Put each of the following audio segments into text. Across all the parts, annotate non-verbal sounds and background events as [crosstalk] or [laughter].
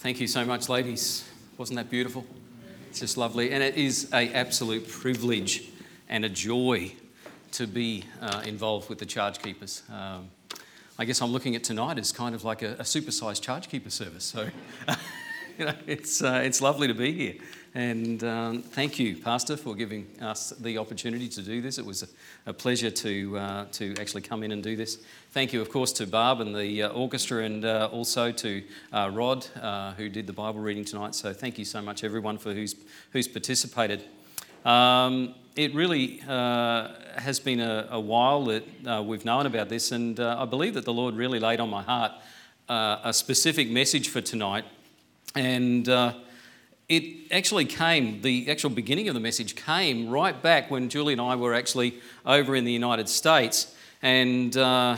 Thank you so much, ladies. Wasn't that beautiful? It's just lovely. And it is a absolute privilege and a joy to be uh, involved with the charge keepers. Um, I guess I'm looking at tonight as kind of like a, a supersized charge keeper service. So, [laughs] you know, it's, uh, it's lovely to be here. And um, thank you, Pastor, for giving us the opportunity to do this. It was a, a pleasure to, uh, to actually come in and do this. Thank you, of course, to Barb and the uh, orchestra, and uh, also to uh, Rod, uh, who did the Bible reading tonight. So thank you so much, everyone, for who's, who's participated. Um, it really uh, has been a, a while that we've known about this, and I believe that the Lord really laid on my heart a specific message for tonight. And it actually came, the actual beginning of the message came right back when Julie and I were actually over in the United States. And uh,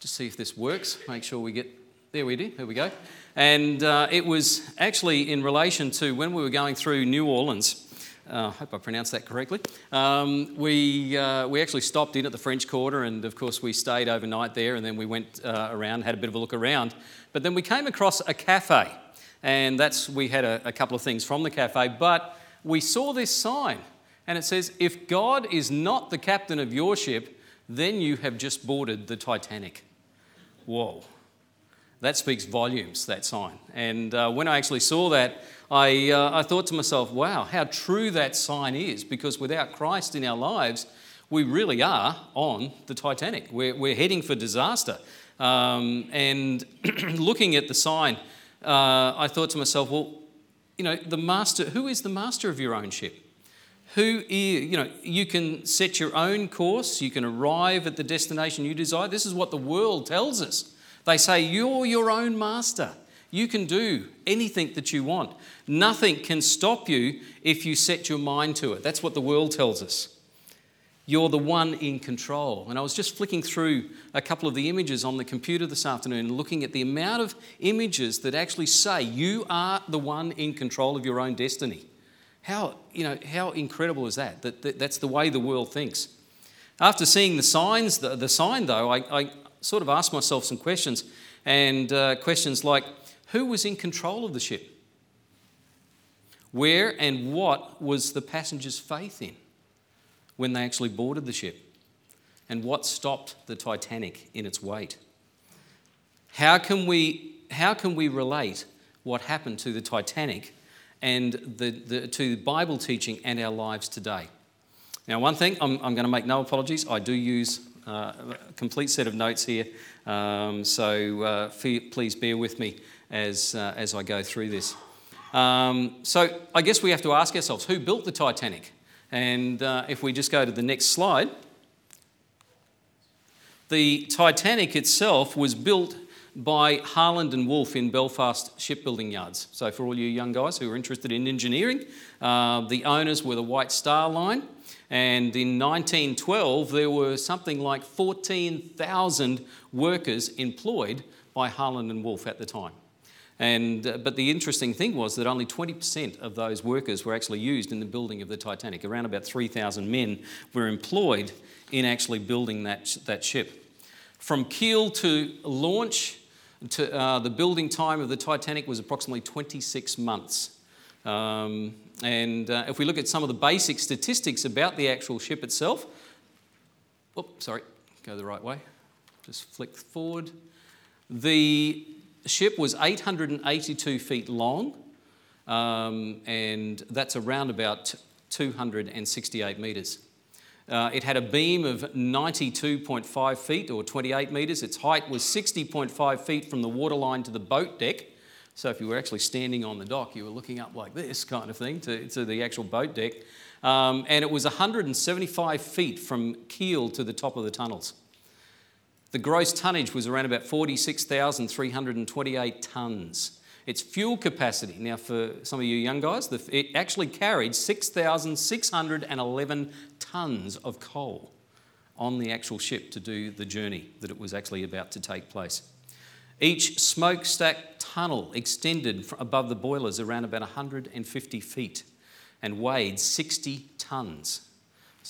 just see if this works, make sure we get, there we do, there we go. And uh, it was actually in relation to when we were going through New Orleans. Uh, I uh, hope I pronounced that correctly. Um, we, uh, we actually stopped in at the French Quarter, and of course, we stayed overnight there, and then we went uh, around, had a bit of a look around. But then we came across a cafe and that's we had a, a couple of things from the cafe, but we saw this sign, and it says, "If God is not the captain of your ship, then you have just boarded the Titanic." Whoa, that speaks volumes. That sign, and uh, when I actually saw that. I, uh, I thought to myself, wow, how true that sign is, because without Christ in our lives, we really are on the Titanic. We're, we're heading for disaster. Um, and [clears throat] looking at the sign, uh, I thought to myself, well, you know, the master, who is the master of your own ship? Who, you know, you can set your own course, you can arrive at the destination you desire. This is what the world tells us. They say, you're your own master. You can do anything that you want. Nothing can stop you if you set your mind to it. That's what the world tells us. You're the one in control. And I was just flicking through a couple of the images on the computer this afternoon, and looking at the amount of images that actually say you are the one in control of your own destiny. How, you know, how incredible is that? that, that that's the way the world thinks. After seeing the signs, the, the sign though, I, I, sort of asked myself some questions, and uh, questions like who was in control of the ship? Where and what was the passenger's faith in? When they actually boarded the ship? And what stopped the Titanic in its wake? How can we, how can we relate what happened to the Titanic and the, the, to Bible teaching and our lives today? Now, one thing, I'm, I'm going to make no apologies. I do use uh, a complete set of notes here, um, so uh, please bear with me as, uh, as I go through this. Um, so, I guess we have to ask ourselves who built the Titanic? And uh, if we just go to the next slide, the Titanic itself was built by Harland and Wolff in Belfast shipbuilding yards. So, for all you young guys who are interested in engineering, uh, the owners were the White Star Line. And in 1912, there were something like 14,000 workers employed by Harland and Wolff at the time. And, uh, but the interesting thing was that only 20% of those workers were actually used in the building of the Titanic. Around about 3,000 men were employed in actually building that, that ship. From keel to launch, to, uh, the building time of the Titanic was approximately 26 months. Um, and uh, if we look at some of the basic statistics about the actual ship itself, sorry, go the right way. Just flick forward. The ship was 882 feet long, um, and that's around about 268 metres. Uh, it had a beam of 92.5 feet or 28 metres. Its height was 60.5 feet from the waterline to the boat deck. So if you were actually standing on the dock, you were looking up like this kind of thing to, to the actual boat deck. Um, and it was 175 feet from keel to the top of the tunnels. The gross tonnage was around about 46,328 tonnes. Its fuel capacity, now for some of you young guys, it actually carried 6,611 tonnes of coal on the actual ship to do the journey that it was actually about to take place. Each smokestack tunnel extended above the boilers around about 150 feet and weighed 60 tonnes.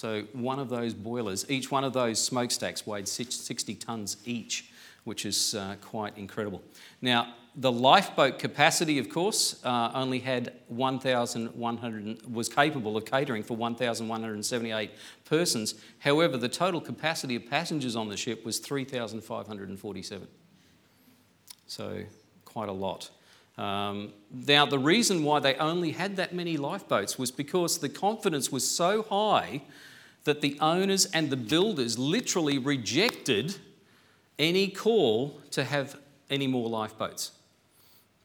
So one of those boilers, each one of those smokestacks weighed 60 tonnes each, which is uh, quite incredible. Now, the lifeboat capacity, of course, uh, only had 1,100, was capable of catering for 1,178 persons. However, the total capacity of passengers on the ship was 3,547. So, quite a lot. Um, now, the reason why they only had that many lifeboats was because the confidence was so high that the owners and the builders literally rejected any call to have any more lifeboats.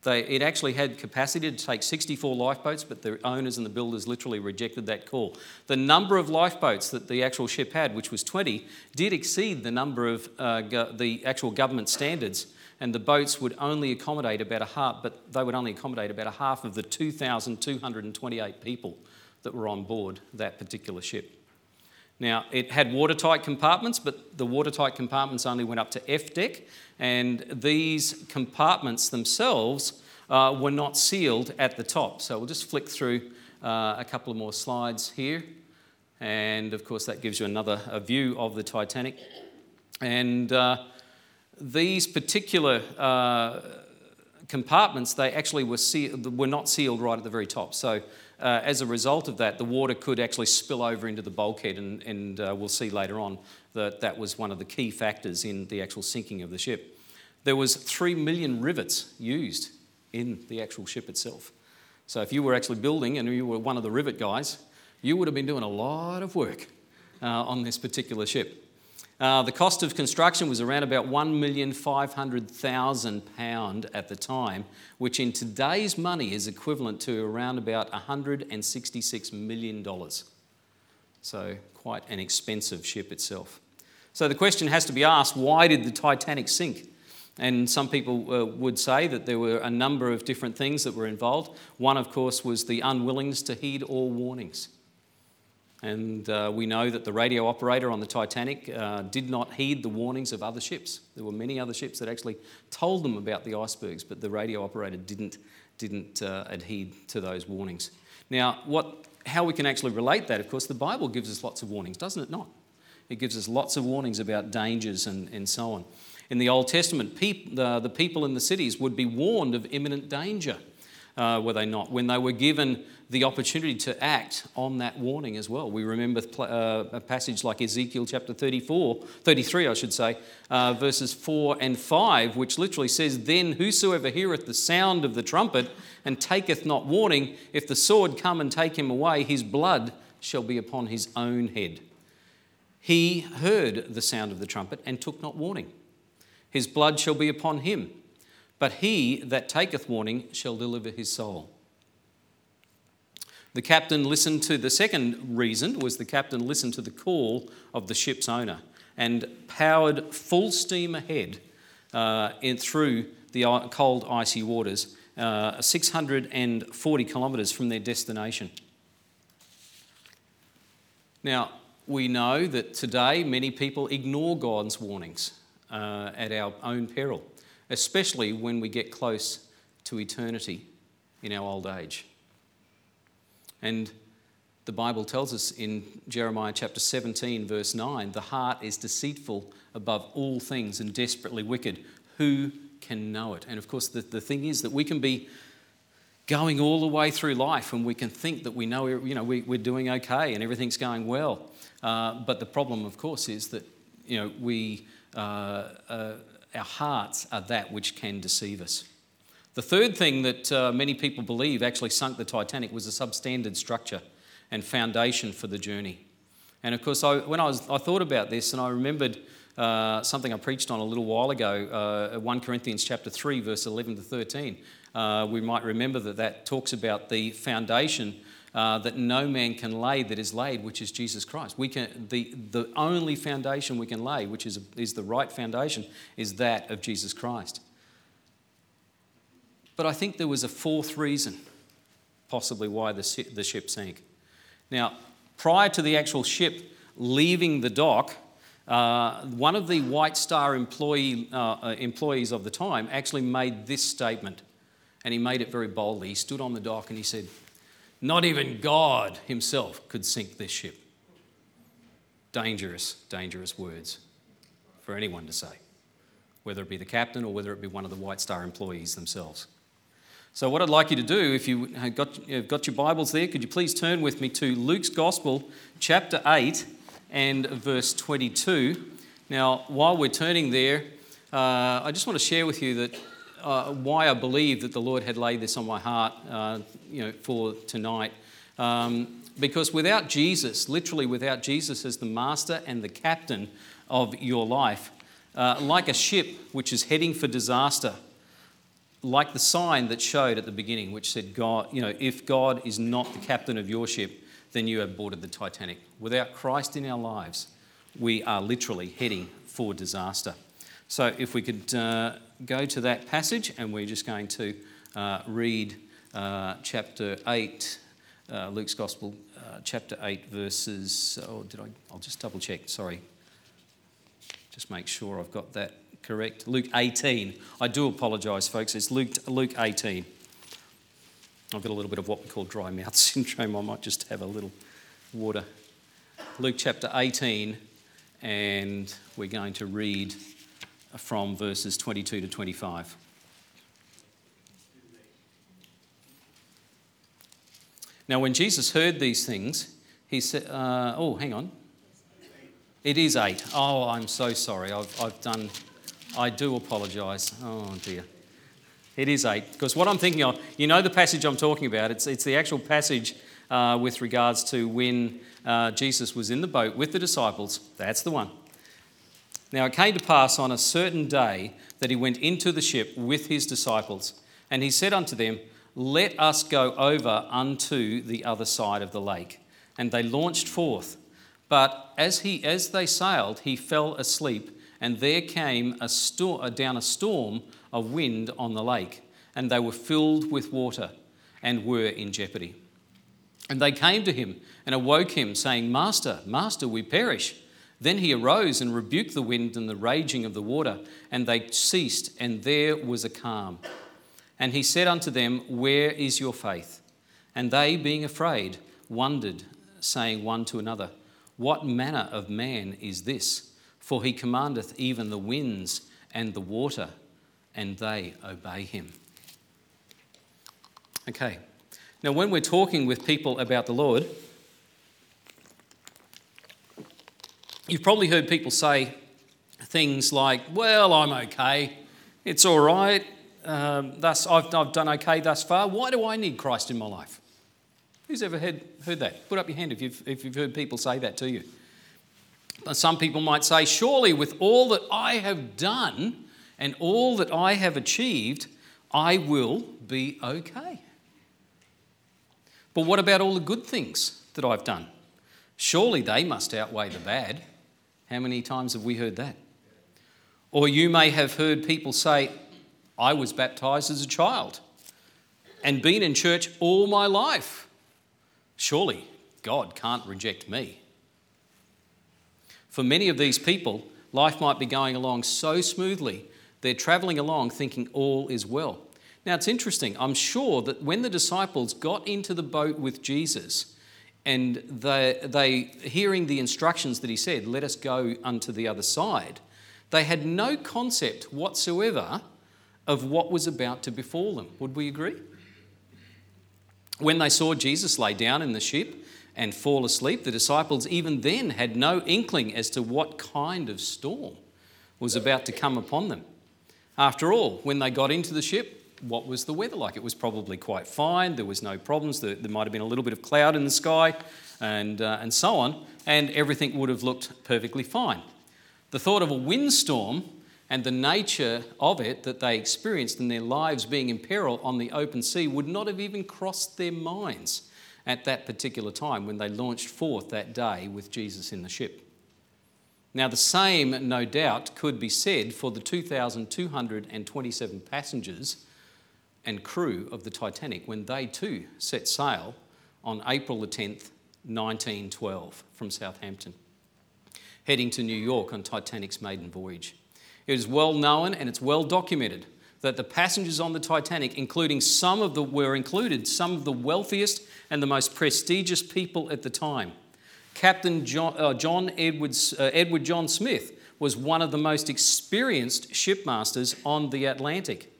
They, it actually had capacity to take 64 lifeboats, but the owners and the builders literally rejected that call. The number of lifeboats that the actual ship had, which was 20, did exceed the number of uh, go- the actual government standards, and the boats would only accommodate about a half, but they would only accommodate about a half of the 2,228 people that were on board that particular ship. Now, it had watertight compartments, but the watertight compartments only went up to F deck, and these compartments themselves uh, were not sealed at the top. So we'll just flick through uh, a couple of more slides here. And of course, that gives you another a view of the Titanic. And uh, these particular uh, compartments, they actually were, sealed, were not sealed right at the very top. So uh, as a result of that, the water could actually spill over into the bulkhead, and, and uh, we'll see later on that that was one of the key factors in the actual sinking of the ship. There was three million rivets used in the actual ship itself. So if you were actually building and you were one of the rivet guys, you would have been doing a lot of work uh, on this particular ship. Uh, the cost of construction was around about £1,500,000 at the time, which in today's money is equivalent to around about $166 million. So, quite an expensive ship itself. So, the question has to be asked why did the Titanic sink? And some people uh, would say that there were a number of different things that were involved. One, of course, was the unwillingness to heed all warnings. And uh, we know that the radio operator on the Titanic uh, did not heed the warnings of other ships. There were many other ships that actually told them about the icebergs, but the radio operator didn't, didn't uh, adhere to those warnings. Now, what, how we can actually relate that, of course, the Bible gives us lots of warnings, doesn't it not? It gives us lots of warnings about dangers and, and so on. In the Old Testament, peop, the, the people in the cities would be warned of imminent danger uh, were they not? When they were given the opportunity to act on that warning as well. We remember uh, a passage like Ezekiel chapter 34, 33, I should say, uh, verses 4 and 5, which literally says, Then whosoever heareth the sound of the trumpet and taketh not warning, if the sword come and take him away, his blood shall be upon his own head. He heard the sound of the trumpet and took not warning. His blood shall be upon him but he that taketh warning shall deliver his soul. The captain listened to the second reason was the captain listened to the call of the ship's owner and powered full steam ahead uh, in, through the cold, icy waters, uh, 640 kilometres from their destination. Now, we know that today many people ignore God's warnings uh, at our own peril especially when we get close to eternity in our old age. And the Bible tells us in Jeremiah chapter 17, verse 9 the heart is deceitful above all things and desperately wicked. Who can know it? And of course, the, the thing is that we can be going all the way through life and we can think that we know, you know we, are doing okay and everything's going well. Uh, but the problem, of course, is that you know, we. Uh, uh, our hearts are that which can deceive us. The third thing that uh, many people believe actually sunk the Titanic was a substandard structure and foundation for the journey. And of course, I, when I, was, I thought about this and I remembered uh, something I preached on a little while ago, uh, 1 Corinthians chapter 3, verse 11 to 13. Uh, we might remember that that talks about the foundation uh, that no man can lay that is laid, which is Jesus Christ. We can, the, the only foundation we can lay, which is, is the right foundation, is that of Jesus Christ. But I think there was a fourth reason, possibly, why the, the ship sank. Now, prior to the actual ship leaving the dock, uh, one of the White Star employee, uh, uh, employees of the time actually made this statement, and he made it very boldly. He stood on the dock and he said, not even God himself could sink this ship. Dangerous, dangerous words for anyone to say. whether it be the captain or whether it be one of the White Star employees themselves. So, what I'd like you to do, if you have got, you've got your Bibles there, could you please turn with me to Luke's Gospel, chapter 8 and verse 22. Now, while we're turning there, uh, I just want to share with you that uh, why I believe that the Lord had laid this on my heart, uh, you know, for tonight. Um, because without Jesus, literally without Jesus as the master and the captain of your life, uh, like a ship which is heading for disaster, like the sign that showed at the beginning, which said, God, you know, if God is not the captain of your ship, then you have boarded the Titanic. Without Christ in our lives, we are literally heading for disaster. So, if we could uh, go to that passage, and we're just going to uh, read uh, chapter 8, uh, Luke's Gospel, uh, chapter 8, verses. Oh, did I? I'll just double check, sorry. Just make sure I've got that correct. Luke 18. I do apologise, folks. It's Luke, Luke 18. I've got a little bit of what we call dry mouth [laughs] syndrome. I might just have a little water. Luke chapter 18, and we're going to read from verses 22 to 25. Now, when Jesus heard these things, he said, uh, Oh, hang on. It is eight. Oh, I'm so sorry. I've, I've done I do apologise. Oh dear. It is eight. Because what I'm thinking of, you know the passage I'm talking about, it's, it's the actual passage uh, with regards to when uh, Jesus was in the boat with the disciples. That's the one. Now it came to pass on a certain day that he went into the ship with his disciples, and he said unto them, Let us go over unto the other side of the lake. And they launched forth. But as, he, as they sailed, he fell asleep and there came a sto- uh, down a storm of wind on the lake, and they were filled with water and were in jeopardy. And they came to him and awoke him, saying, Master, Master, we perish. Then he arose and rebuked the wind and the raging of the water, and they ceased, and there was a calm. And he said unto them, Where is your faith? And they, being afraid, wondered, saying one to another, What manner of man is this? For he commandeth even the winds and the water, and they obey him. Okay, now when we're talking with people about the Lord, you've probably heard people say things like, Well, I'm okay, it's all right, um, thus, I've, I've done okay thus far. Why do I need Christ in my life? Who's ever heard, heard that? Put up your hand if you've, if you've heard people say that to you. Some people might say, Surely, with all that I have done and all that I have achieved, I will be okay. But what about all the good things that I've done? Surely they must outweigh the bad. How many times have we heard that? Or you may have heard people say, I was baptized as a child and been in church all my life. Surely God can't reject me. For many of these people, life might be going along so smoothly, they're traveling along thinking all is well. Now, it's interesting. I'm sure that when the disciples got into the boat with Jesus and they, they hearing the instructions that he said, let us go unto the other side, they had no concept whatsoever of what was about to befall them. Would we agree? When they saw Jesus lay down in the ship and fall asleep. The disciples, even then, had no inkling as to what kind of storm was about to come upon them. After all, when they got into the ship, what was the weather like? It was probably quite fine. There was no problems. There, there might have been a little bit of cloud in the sky and, uh, and so on, and everything would have looked perfectly fine. The thought of a windstorm and the nature of it that they experienced and their lives being in peril on the open sea would not have even crossed their minds at that particular time when they launched forth that day with Jesus in the ship. Now, the same, no doubt, could be said for the 2,227 passengers and crew of the Titanic when they too set sail on April the 10th, 1912, from Southampton, heading to New York on Titanic's maiden voyage. It is well known and it's well documented that the passengers on the Titanic, including some of the were included some of the wealthiest and the most prestigious people at the time. Captain John, uh, John Edwards, uh, Edward John Smith was one of the most experienced shipmasters on the Atlantic.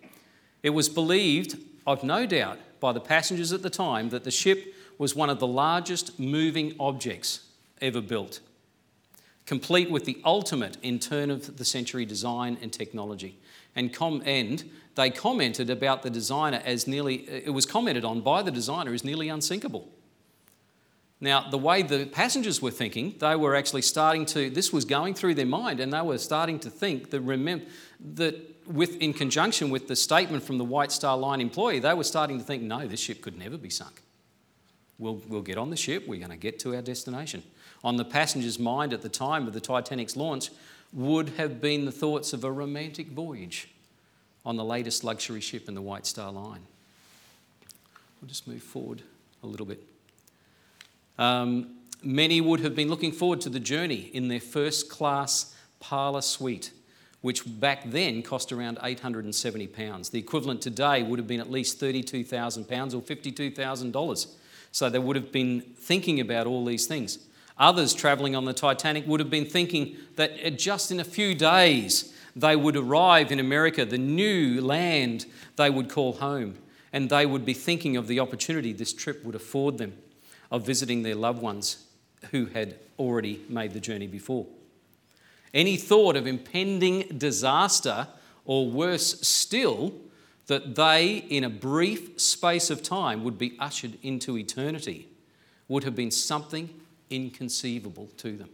It was believed, I've no doubt, by the passengers at the time that the ship was one of the largest moving objects ever built, complete with the ultimate in turn of the century design and technology. And, com- and they commented about the designer as nearly, it was commented on by the designer as nearly unsinkable. Now, the way the passengers were thinking, they were actually starting to, this was going through their mind, and they were starting to think that, remember, that with, in conjunction with the statement from the White Star Line employee, they were starting to think, no, this ship could never be sunk. We'll, we'll get on the ship, we're going to get to our destination. On the passenger's mind at the time of the Titanic's launch would have been the thoughts of a romantic voyage on the latest luxury ship in the White Star Line. We'll just move forward a little bit. Um, many would have been looking forward to the journey in their first class parlour suite, which back then cost around £870. The equivalent today would have been at least £32,000 or $52,000. So they would have been thinking about all these things. Others travelling on the Titanic would have been thinking that just in a few days they would arrive in America, the new land they would call home, and they would be thinking of the opportunity this trip would afford them of visiting their loved ones who had already made the journey before. Any thought of impending disaster, or worse still, that they, in a brief space of time, would be ushered into eternity, would have been something inconceivable to them.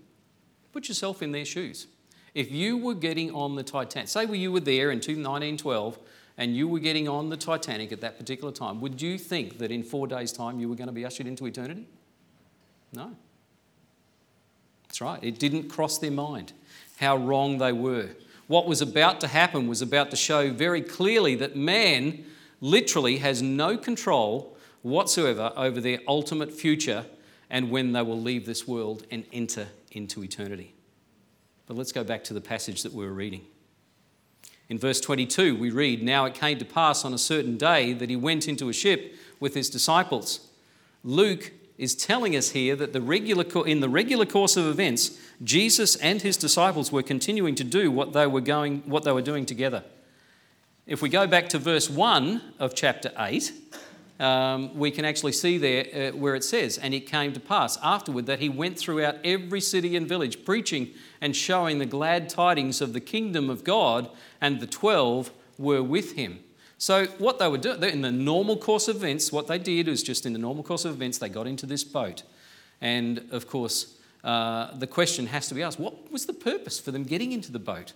Put yourself in their shoes. If you were getting on the Titanic, say you were there in 1912 and you were getting on the Titanic at that particular time, would you think that in four days' time you were going to be ushered into eternity? No. That's right, it didn't cross their mind how wrong they were. What was about to happen was about to show very clearly that man literally has no control whatsoever over their ultimate future and when they will leave this world and enter into eternity. But let's go back to the passage that we were reading. In verse 22, we read, Now it came to pass on a certain day that he went into a ship with his disciples. Luke is telling us here that the regular, in the regular course of events, Jesus and his disciples were continuing to do what they were, going, what they were doing together. If we go back to verse 1 of chapter 8, um, we can actually see there uh, where it says, And it came to pass afterward that he went throughout every city and village, preaching and showing the glad tidings of the kingdom of God, and the twelve were with him. So, what they were doing, in the normal course of events, what they did was just in the normal course of events, they got into this boat. And of course, uh, the question has to be asked what was the purpose for them getting into the boat?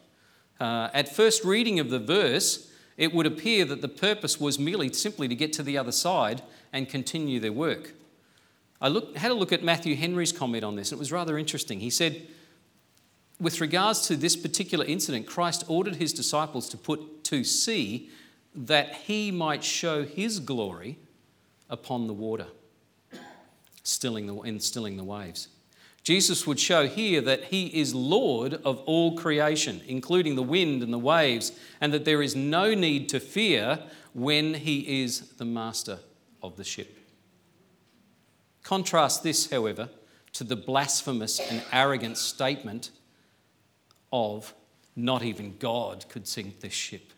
Uh, at first reading of the verse, it would appear that the purpose was merely simply to get to the other side and continue their work. I had a look at Matthew Henry's comment on this. And it was rather interesting. He said, with regards to this particular incident, Christ ordered his disciples to put to sea that he might show his glory upon the water, stilling the, stilling the waves. Jesus would show here that he is Lord of all creation, including the wind and the waves, and that there is no need to fear when he is the master of the ship. Contrast this, however, to the blasphemous and arrogant statement of not even God could sink this ship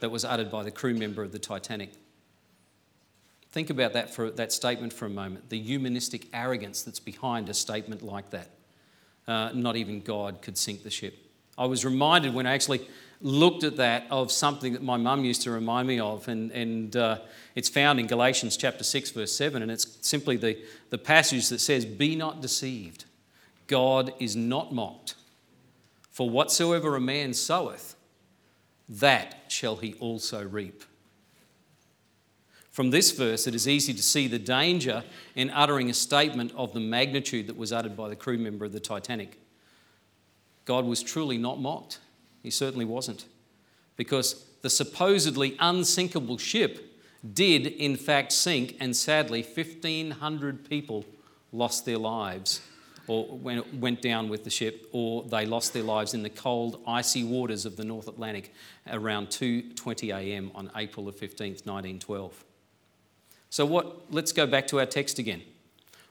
that was uttered by the crew member of the Titanic. Think about that, for, that statement for a moment the humanistic arrogance that's behind a statement like that. Uh, not even God could sink the ship. I was reminded when I actually looked at that of something that my mum used to remind me of, and, and uh, it's found in Galatians chapter 6, verse 7, and it's simply the, the passage that says, Be not deceived, God is not mocked. For whatsoever a man soweth, that shall he also reap. From this verse, it is easy to see the danger in uttering a statement of the magnitude that was uttered by the crew member of the Titanic. God was truly not mocked. He certainly wasn't. Because the supposedly unsinkable ship did, in fact, sink, and sadly, 1,500 people lost their lives or went down with the ship, or they lost their lives in the cold, icy waters of the North Atlantic around 2:20 a.m. on April the 15th, 1912. So what let's go back to our text again.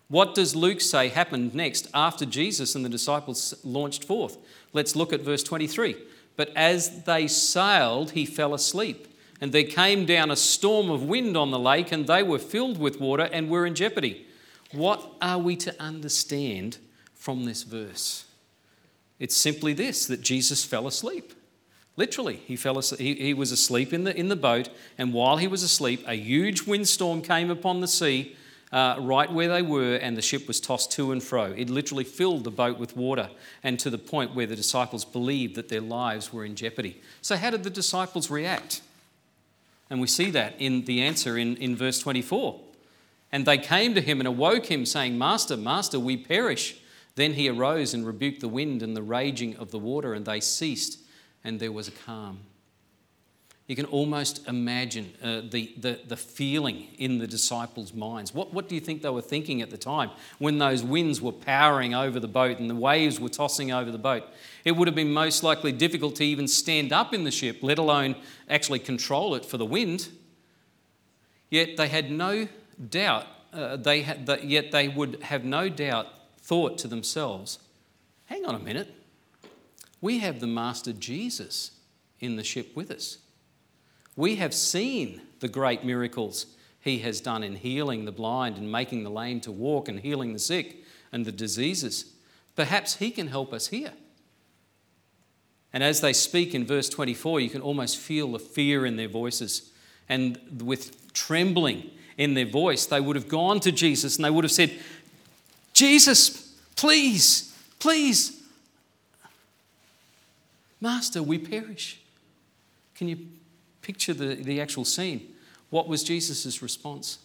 What does Luke say happened next after Jesus and the disciples launched forth? Let's look at verse 23. But as they sailed, he fell asleep. And there came down a storm of wind on the lake, and they were filled with water and were in jeopardy. What are we to understand from this verse? It's simply this that Jesus fell asleep. Literally, he, fell asleep, he, he was asleep in the, in the boat, and while he was asleep, a huge windstorm came upon the sea uh, right where they were, and the ship was tossed to and fro. It literally filled the boat with water, and to the point where the disciples believed that their lives were in jeopardy. So, how did the disciples react? And we see that in the answer in, in verse 24. And they came to him and awoke him, saying, Master, Master, we perish. Then he arose and rebuked the wind and the raging of the water, and they ceased, and there was a calm. You can almost imagine uh, the, the, the feeling in the disciples' minds. What, what do you think they were thinking at the time when those winds were powering over the boat and the waves were tossing over the boat? It would have been most likely difficult to even stand up in the ship, let alone actually control it for the wind. Yet they had no doubt, uh, they had, yet they would have no doubt thought to themselves, hang on a minute, we have the Master Jesus in the ship with us. We have seen the great miracles he has done in healing the blind and making the lame to walk and healing the sick and the diseases. Perhaps he can help us here. And as they speak in verse 24, you can almost feel the fear in their voices. And with trembling in their voice, they would have gone to Jesus and they would have said, Jesus, please, please, Master, we perish. Can you picture the, the actual scene. What was Jesus' response?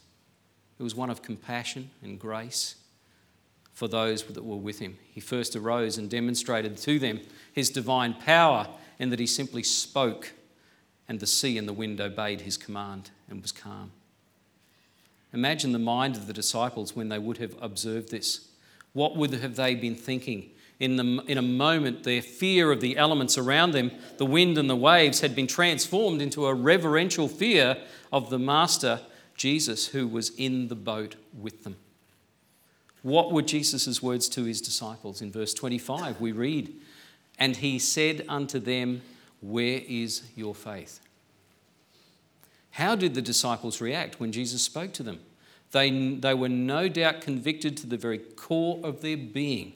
It was one of compassion and grace for those that were with him. He first arose and demonstrated to them his divine power in that he simply spoke, and the sea and the wind obeyed his command and was calm. Imagine the mind of the disciples when they would have observed this. What would have they been thinking in, the, in a moment, their fear of the elements around them, the wind and the waves, had been transformed into a reverential fear of the Master, Jesus, who was in the boat with them. What were Jesus' words to his disciples? In verse 25, we read, And he said unto them, Where is your faith? How did the disciples react when Jesus spoke to them? They, they were no doubt convicted to the very core of their being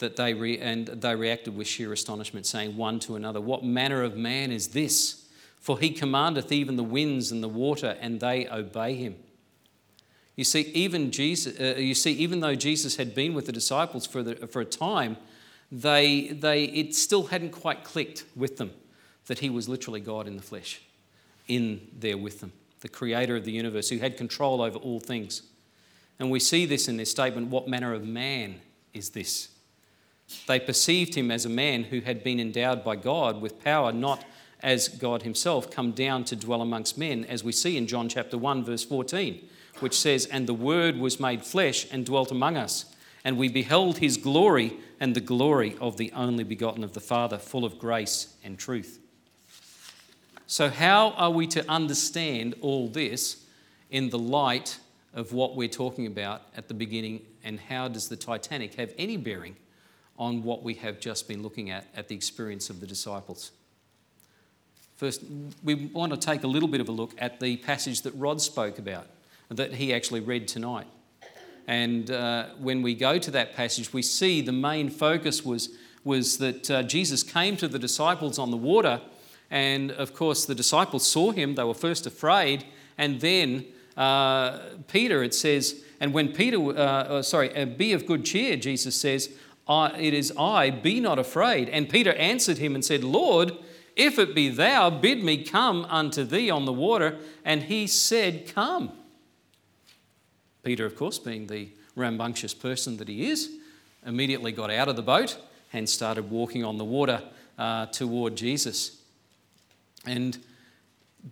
that they re- and they reacted with sheer astonishment, saying one to another, What manner of man is this? For he commandeth even the winds and the water, and they obey him. You see, even Jesus, uh, you see, even though Jesus had been with the disciples for, the, for a time, they, they, it still hadn't quite clicked with them that he was literally God in the flesh, in there with them, the creator of the universe, who had control over all things. And we see this in their statement what manner of man is this? They perceived him as a man who had been endowed by God with power, not as God himself, come down to dwell amongst men, as we see in John chapter 1, verse 14, which says, And the Word was made flesh and dwelt among us, and we beheld his glory and the glory of the only begotten of the Father, full of grace and truth. So, how are we to understand all this in the light of what we're talking about at the beginning, and how does the Titanic have any bearing on what we have just been looking at, at the experience of the disciples. First, we want to take a little bit of a look at the passage that Rod spoke about, that he actually read tonight. And uh, when we go to that passage, we see the main focus was, was that uh, Jesus came to the disciples on the water. And of course, the disciples saw him. They were first afraid. And then uh, Peter, it says, and when Peter, uh, uh, sorry, uh, be of good cheer, Jesus says, it is I, be not afraid. And Peter answered him and said, Lord, if it be thou, bid me come unto thee on the water. And he said, Come. Peter, of course, being the rambunctious person that he is, immediately got out of the boat and started walking on the water uh, toward Jesus. And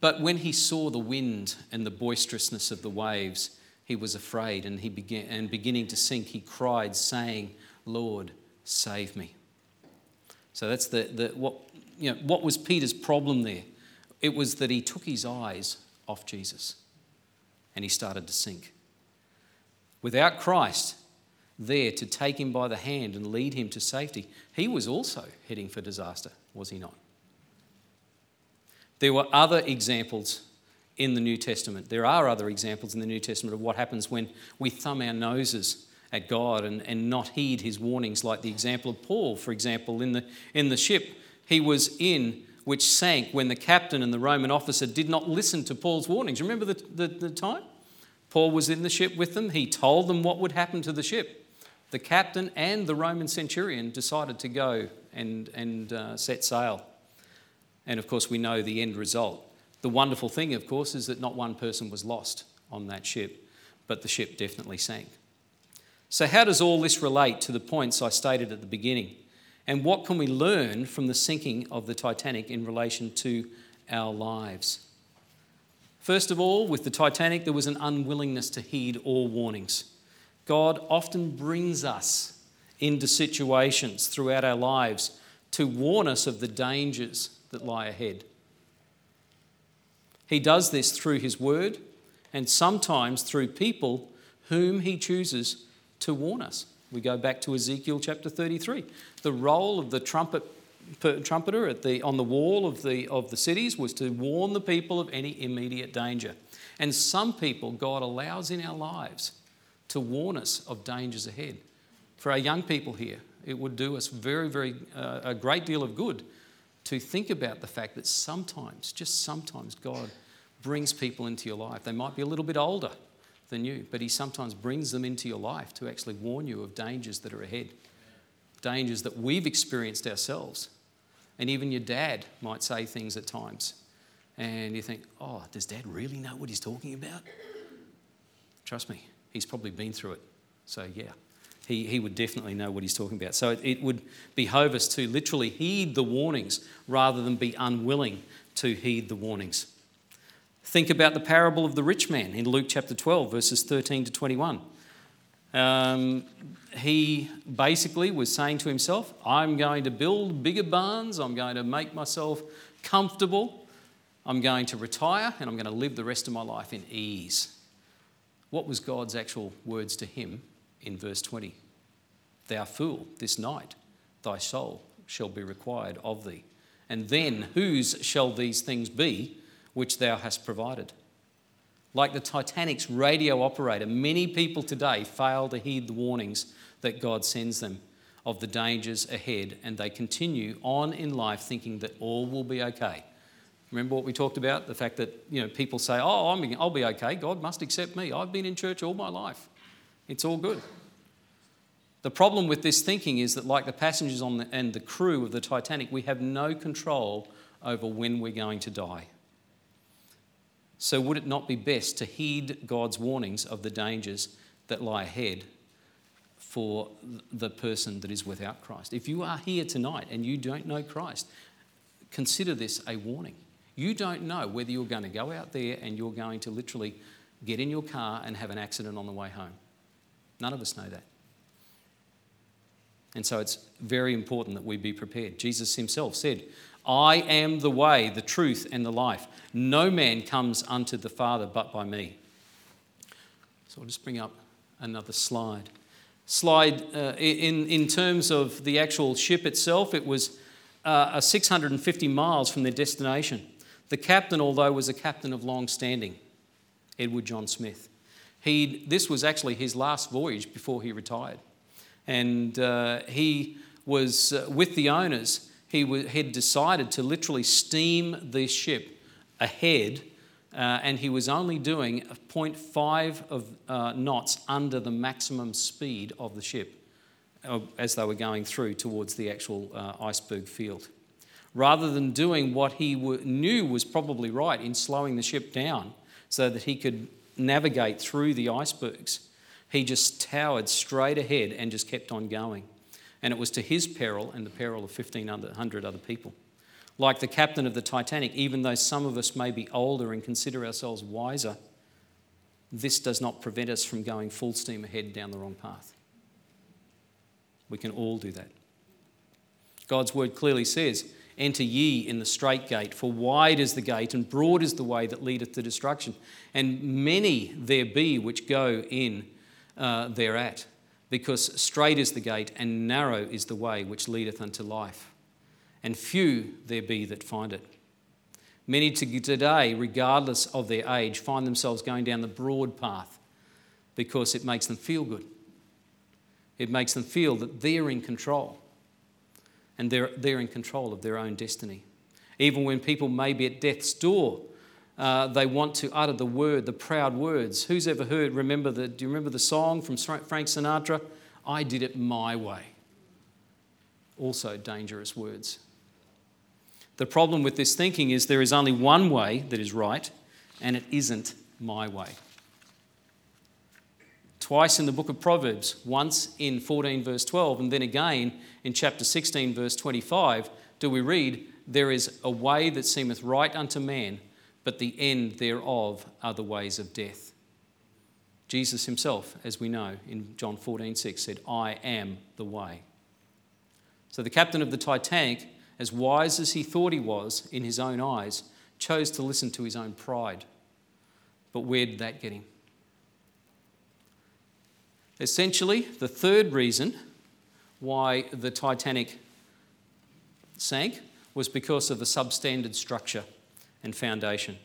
but when he saw the wind and the boisterousness of the waves, he was afraid, and he began and beginning to sink, he cried, saying, Lord, save me. So that's the, the what, you know, what was Peter's problem there? It was that he took his eyes off Jesus and he started to sink. Without Christ there to take him by the hand and lead him to safety, he was also heading for disaster, was he not? There were other examples in the New Testament. There are other examples in the New Testament of what happens when we thumb our noses at God and, and not heed his warnings, like the example of Paul, for example, in the, in the ship he was in, which sank when the captain and the Roman officer did not listen to Paul's warnings. Remember the, the, the time? Paul was in the ship with them, he told them what would happen to the ship. The captain and the Roman centurion decided to go and, and uh, set sail. And of course, we know the end result. The wonderful thing, of course, is that not one person was lost on that ship, but the ship definitely sank. So, how does all this relate to the points I stated at the beginning? And what can we learn from the sinking of the Titanic in relation to our lives? First of all, with the Titanic, there was an unwillingness to heed all warnings. God often brings us into situations throughout our lives to warn us of the dangers that lie ahead. He does this through His Word and sometimes through people whom He chooses to warn us. We go back to Ezekiel chapter 33. The role of the trumpet, trumpeter at the, on the wall of the, of the cities was to warn the people of any immediate danger. And some people God allows in our lives to warn us of dangers ahead. For our young people here, it would do us very, very, uh, a great deal of good to think about the fact that sometimes, just sometimes, God brings people into your life. They might be a little bit older than you, but He sometimes brings them into your life to actually warn you of dangers that are ahead, dangers that we've experienced ourselves. And even your dad might say things at times, and you think, oh, does dad really know what he's talking about? Trust me, he's probably been through it. So, yeah, he, he would definitely know what he's talking about. So, it, it would behove us to literally heed the warnings rather than be unwilling to heed the warnings. Think about the parable of the rich man in Luke chapter 12, verses 13 to 21. Um, he basically was saying to himself, I'm going to build bigger barns, I'm going to make myself comfortable, I'm going to retire, and I'm going to live the rest of my life in ease. What was God's actual words to him in verse 20? Thou fool, this night thy soul shall be required of thee. And then whose shall these things be? Which thou hast provided. Like the Titanic's radio operator, many people today fail to heed the warnings that God sends them of the dangers ahead, and they continue on in life thinking that all will be okay. Remember what we talked about? The fact that you know, people say, Oh, I'm, I'll be okay. God must accept me. I've been in church all my life. It's all good. The problem with this thinking is that, like the passengers on the, and the crew of the Titanic, we have no control over when we're going to die. So, would it not be best to heed God's warnings of the dangers that lie ahead for the person that is without Christ? If you are here tonight and you don't know Christ, consider this a warning. You don't know whether you're going to go out there and you're going to literally get in your car and have an accident on the way home. None of us know that. And so it's very important that we be prepared. Jesus himself said, I am the way, the truth, and the life. No man comes unto the Father but by me. So I'll just bring up another slide. Slide uh, in, in terms of the actual ship itself, it was uh, 650 miles from their destination. The captain, although was a captain of long standing, Edward John Smith, he, this was actually his last voyage before he retired. And uh, he was uh, with the owners he had decided to literally steam the ship ahead, uh, and he was only doing 0.5 of uh, knots under the maximum speed of the ship uh, as they were going through towards the actual uh, iceberg field. Rather than doing what he w- knew was probably right in slowing the ship down so that he could navigate through the icebergs, he just towered straight ahead and just kept on going and it was to his peril and the peril of 1,500 other people. Like the captain of the Titanic, even though some of us may be older and consider ourselves wiser, this does not prevent us from going full steam ahead down the wrong path. We can all do that. God's word clearly says, Enter ye in the strait gate, for wide is the gate and broad is the way that leadeth to destruction, and many there be which go in uh, thereat, because strait is the gate and narrow is the way which leadeth unto life, and few there be that find it. Many today, regardless of their age, find themselves going down the broad path because it makes them feel good. It makes them feel that they're in control and they're, they're in control of their own destiny. Even when people may be at death's door, uh, they want to utter the word, the proud words. Who's ever heard, remember the, do you remember the song from Frank Sinatra? I did it my way. Also dangerous words. The problem with this thinking is there is only one way that is right, and it isn't my way. Twice in the book of Proverbs, once in 14, verse 12, and then again in chapter 16, verse 25, do we read, There is a way that seemeth right unto man, but the end thereof are the ways of death. Jesus himself, as we know in John 14, 6, said, I am the way. So the captain of the Titanic, as wise as he thought he was in his own eyes, chose to listen to his own pride. But where did that get him? Essentially, the third reason why the Titanic sank was because of the substandard structure and foundation.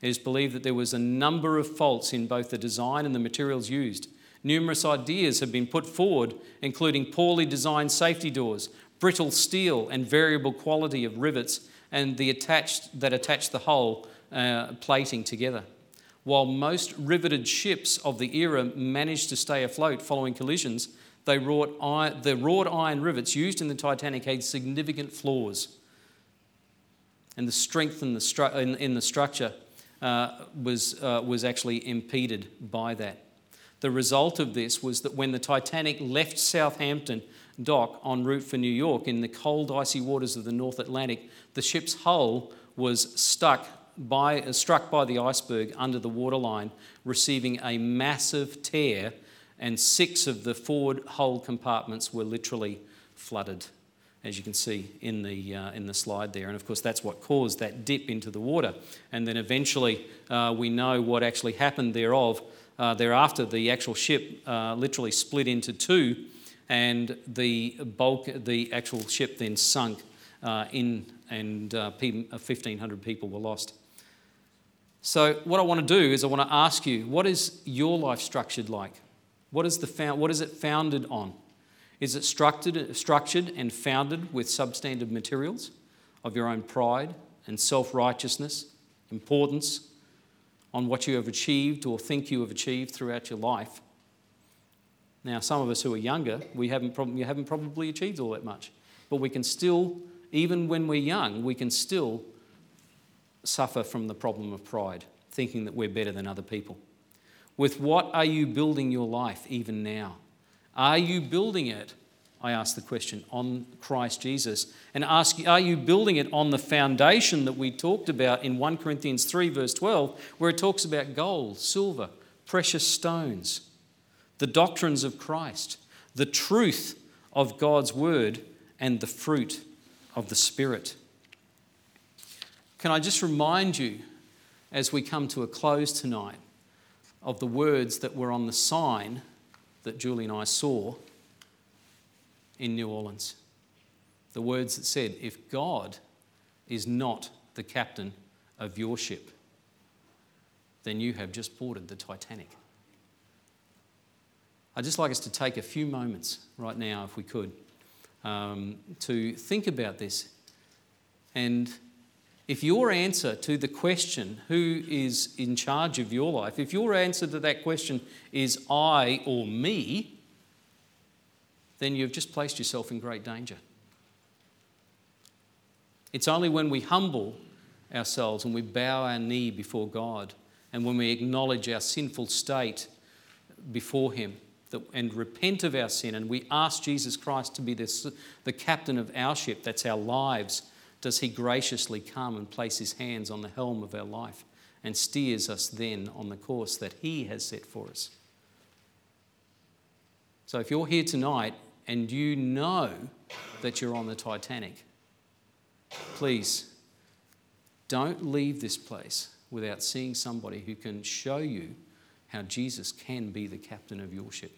It is believed that there was a number of faults in both the design and the materials used. Numerous ideas have been put forward, including poorly designed safety doors, brittle steel, and variable quality of rivets, and the attached that attach the whole uh, plating together. While most riveted ships of the era managed to stay afloat following collisions, they wrought iron, the wrought iron rivets used in the Titanic had significant flaws. And the strength in the, stru- in, in the structure uh, was, uh, was actually impeded by that. The result of this was that when the Titanic left Southampton dock en route for New York in the cold, icy waters of the North Atlantic, the ship's hull was stuck by, uh, struck by the iceberg under the waterline, receiving a massive tear, and six of the forward hull compartments were literally flooded, as you can see in the, uh, in the slide there. And of course, that's what caused that dip into the water. And then eventually, uh, we know what actually happened thereof. Uh, thereafter, the actual ship uh, literally split into two, and the bulk, the actual ship then sunk uh, in, and 1,500 people were lost. So, what I want to do is I want to ask you what is your life structured like? What is, the what is it founded on? Is it structured, structured and founded with substandard materials of your own pride and self righteousness, importance on what you have achieved or think you have achieved throughout your life? Now, some of us who are younger, we haven't, prob- we haven't probably achieved all that much. But we can still, even when we're young, we can still suffer from the problem of pride, thinking that we're better than other people. With what are you building your life even now? Are you building it, I ask the question, on Christ Jesus? And ask, are you building it on the foundation that we talked about in 1 Corinthians 3, verse 12, where it talks about gold, silver, precious stones, the doctrines of Christ, the truth of God's word, and the fruit of the Spirit? Can I just remind you, as we come to a close tonight, of the words that were on the sign that Julie and I saw in New Orleans? The words that said, If God is not the captain of your ship, then you have just boarded the Titanic. I'd just like us to take a few moments right now, if we could, um, to think about this and if your answer to the question, who is in charge of your life, if your answer to that question is I or me, then you've just placed yourself in great danger. It's only when we humble ourselves and we bow our knee before God and when we acknowledge our sinful state before Him and repent of our sin and we ask Jesus Christ to be the captain of our ship, that's our lives does He graciously come and place His hands on the helm of our life and steers us then on the course that He has set for us. So if you're here tonight and you know that you're on the Titanic, please don't leave this place without seeing somebody who can show you how Jesus can be the captain of your ship.